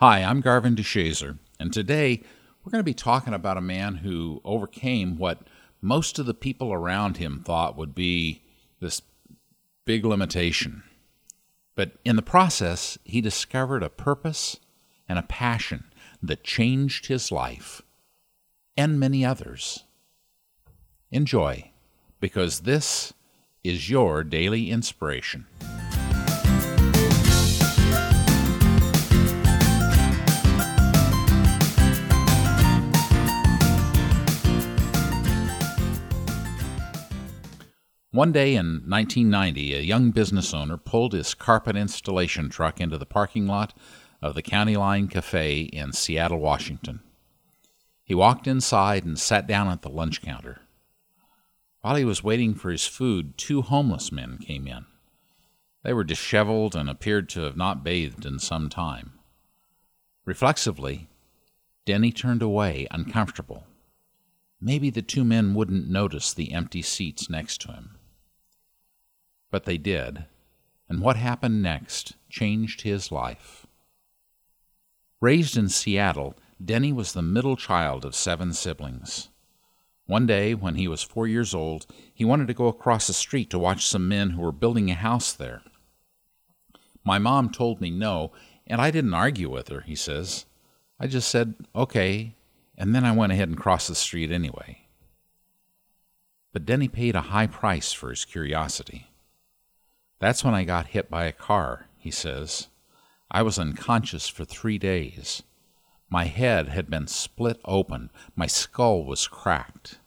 Hi, I'm Garvin DeShazer, and today we're going to be talking about a man who overcame what most of the people around him thought would be this big limitation. But in the process, he discovered a purpose and a passion that changed his life and many others. Enjoy, because this is your daily inspiration. One day in 1990, a young business owner pulled his carpet installation truck into the parking lot of the County Line Cafe in Seattle, Washington. He walked inside and sat down at the lunch counter. While he was waiting for his food, two homeless men came in. They were disheveled and appeared to have not bathed in some time. Reflexively, Denny turned away, uncomfortable. Maybe the two men wouldn't notice the empty seats next to him. But they did, and what happened next changed his life. Raised in Seattle, Denny was the middle child of seven siblings. One day, when he was four years old, he wanted to go across the street to watch some men who were building a house there. My mom told me no, and I didn't argue with her, he says. I just said, okay, and then I went ahead and crossed the street anyway. But Denny paid a high price for his curiosity. That's when I got hit by a car, he says. I was unconscious for three days. My head had been split open, my skull was cracked.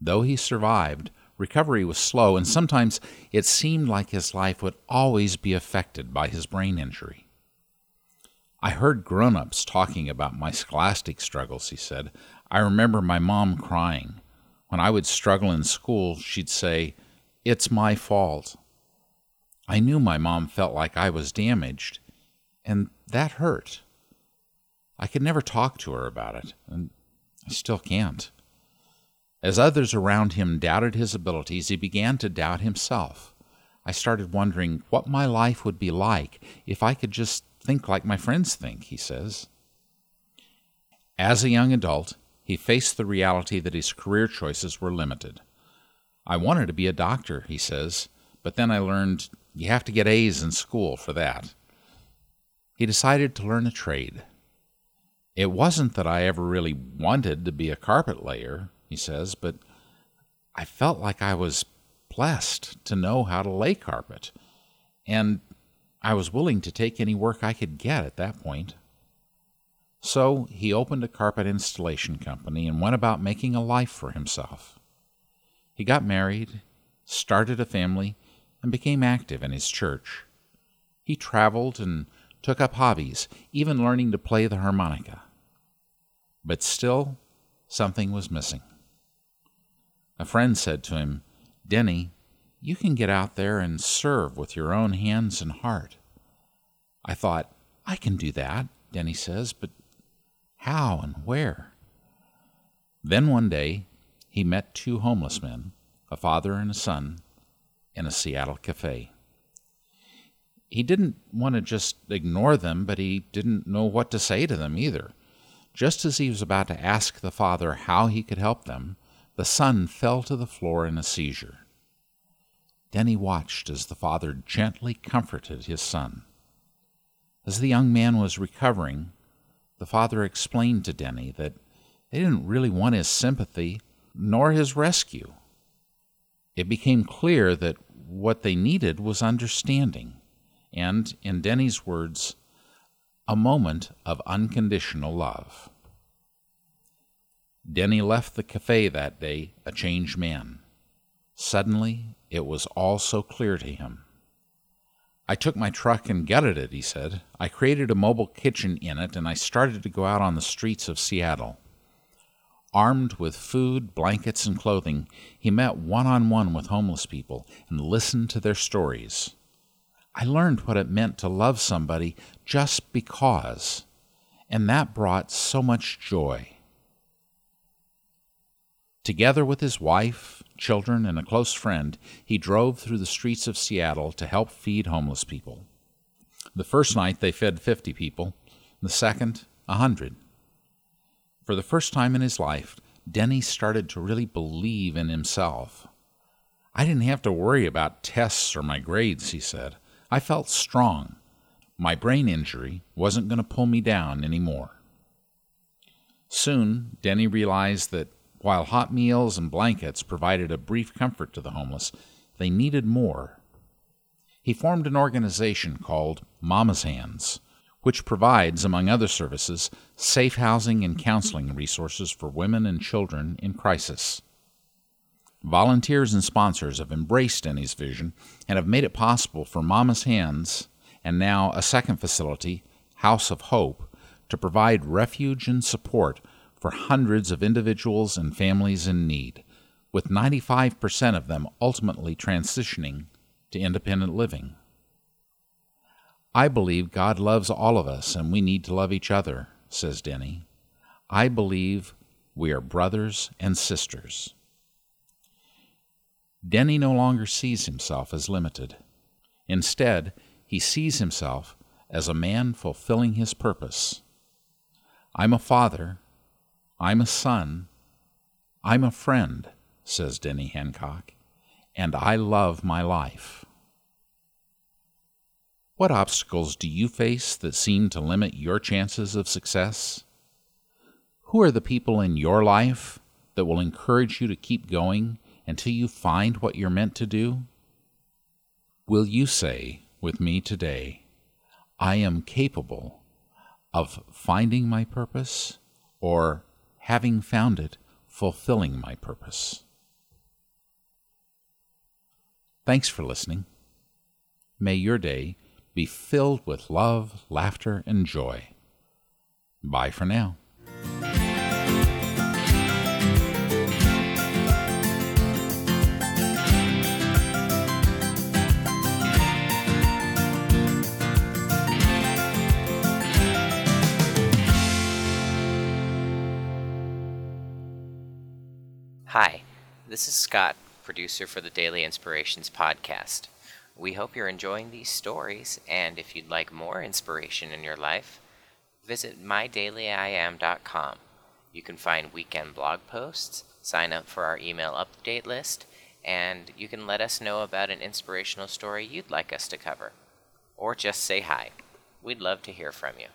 Though he survived, recovery was slow, and sometimes it seemed like his life would always be affected by his brain injury. I heard grown ups talking about my scholastic struggles, he said. I remember my mom crying. When I would struggle in school, she'd say, It's my fault. I knew my mom felt like I was damaged, and that hurt. I could never talk to her about it, and I still can't. As others around him doubted his abilities, he began to doubt himself. I started wondering what my life would be like if I could just think like my friends think, he says. As a young adult, he faced the reality that his career choices were limited. I wanted to be a doctor, he says, but then I learned you have to get A's in school for that. He decided to learn a trade. It wasn't that I ever really wanted to be a carpet layer, he says, but I felt like I was blessed to know how to lay carpet, and I was willing to take any work I could get at that point. So he opened a carpet installation company and went about making a life for himself. He got married, started a family, and became active in his church. He traveled and took up hobbies, even learning to play the harmonica. But still, something was missing. A friend said to him, Denny, you can get out there and serve with your own hands and heart. I thought, I can do that, Denny says, but how and where? Then one day he met two homeless men, a father and a son, in a Seattle cafe. He didn't want to just ignore them, but he didn't know what to say to them either. Just as he was about to ask the father how he could help them, the son fell to the floor in a seizure. Denny watched as the father gently comforted his son. As the young man was recovering, the father explained to Denny that they didn't really want his sympathy nor his rescue. It became clear that what they needed was understanding, and, in Denny's words, a moment of unconditional love. Denny left the cafe that day a changed man. Suddenly, it was all so clear to him. I took my truck and gutted it, he said. I created a mobile kitchen in it, and I started to go out on the streets of Seattle. Armed with food, blankets, and clothing, he met one on one with homeless people and listened to their stories. I learned what it meant to love somebody just because, and that brought so much joy. Together with his wife, children, and a close friend, he drove through the streets of Seattle to help feed homeless people. The first night they fed 50 people. the second, a hundred. For the first time in his life, Denny started to really believe in himself. I didn't have to worry about tests or my grades, he said. I felt strong. My brain injury wasn't going to pull me down anymore. Soon, Denny realized that while hot meals and blankets provided a brief comfort to the homeless, they needed more. He formed an organization called Mama's Hands, which provides, among other services, safe housing and counseling resources for women and children in crisis. Volunteers and sponsors have embraced Denny's vision and have made it possible for Mama's Hands and now a second facility, House of Hope, to provide refuge and support for hundreds of individuals and families in need, with 95% of them ultimately transitioning to independent living. I believe God loves all of us and we need to love each other, says Denny. I believe we are brothers and sisters. Denny no longer sees himself as limited. Instead, he sees himself as a man fulfilling his purpose. I'm a father. I'm a son. I'm a friend, says Denny Hancock, and I love my life. What obstacles do you face that seem to limit your chances of success? Who are the people in your life that will encourage you to keep going until you find what you're meant to do? Will you say with me today, I am capable of finding my purpose or having found it, fulfilling my purpose. Thanks for listening. May your day be filled with love, laughter, and joy. Bye for now. Hi, this is Scott, producer for the Daily Inspirations podcast. We hope you're enjoying these stories, and if you'd like more inspiration in your life, visit mydailyim.com. You can find weekend blog posts, sign up for our email update list, and you can let us know about an inspirational story you'd like us to cover. Or just say hi. We'd love to hear from you.